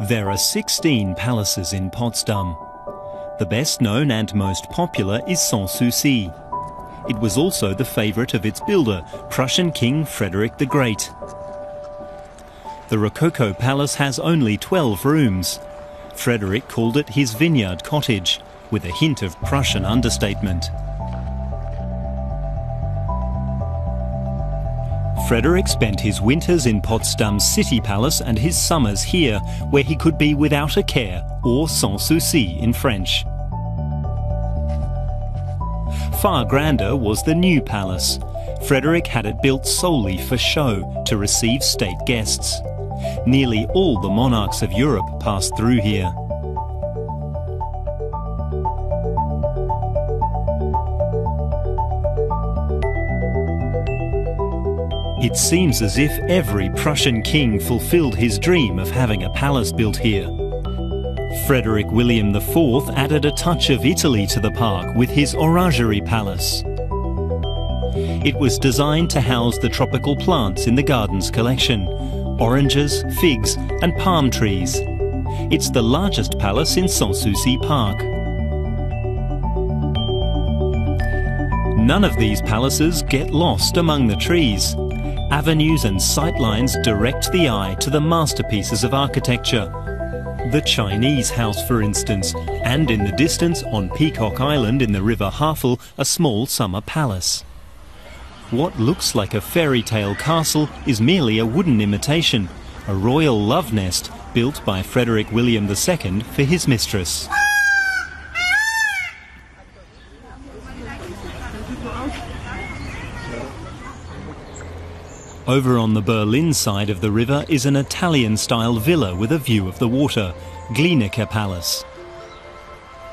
There are 16 palaces in Potsdam. The best known and most popular is Sanssouci. It was also the favourite of its builder, Prussian King Frederick the Great. The Rococo Palace has only 12 rooms. Frederick called it his vineyard cottage, with a hint of Prussian understatement. Frederick spent his winters in Potsdam's city palace and his summers here, where he could be without a care, or sans souci in French. Far grander was the new palace. Frederick had it built solely for show, to receive state guests. Nearly all the monarchs of Europe passed through here. It seems as if every Prussian king fulfilled his dream of having a palace built here. Frederick William IV added a touch of Italy to the park with his Orangerie Palace. It was designed to house the tropical plants in the gardens collection, oranges, figs and palm trees. It's the largest palace in Sanssouci Park. None of these palaces get lost among the trees avenues and sightlines direct the eye to the masterpieces of architecture. The Chinese house, for instance, and in the distance on Peacock Island in the River Havel, a small summer palace. What looks like a fairy tale castle is merely a wooden imitation, a royal love nest built by Frederick William II for his mistress. Over on the Berlin side of the river is an Italian-style villa with a view of the water, Glienicke Palace.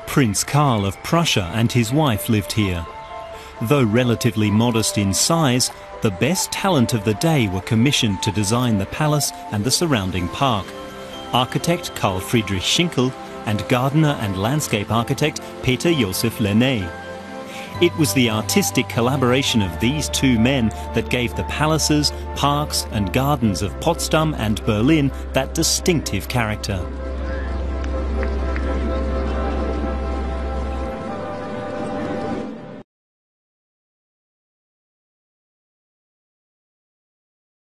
Prince Karl of Prussia and his wife lived here. Though relatively modest in size, the best talent of the day were commissioned to design the palace and the surrounding park. Architect Karl Friedrich Schinkel and gardener and landscape architect Peter Joseph Lenné. It was the artistic collaboration of these two men that gave the palaces, parks and gardens of Potsdam and Berlin that distinctive character.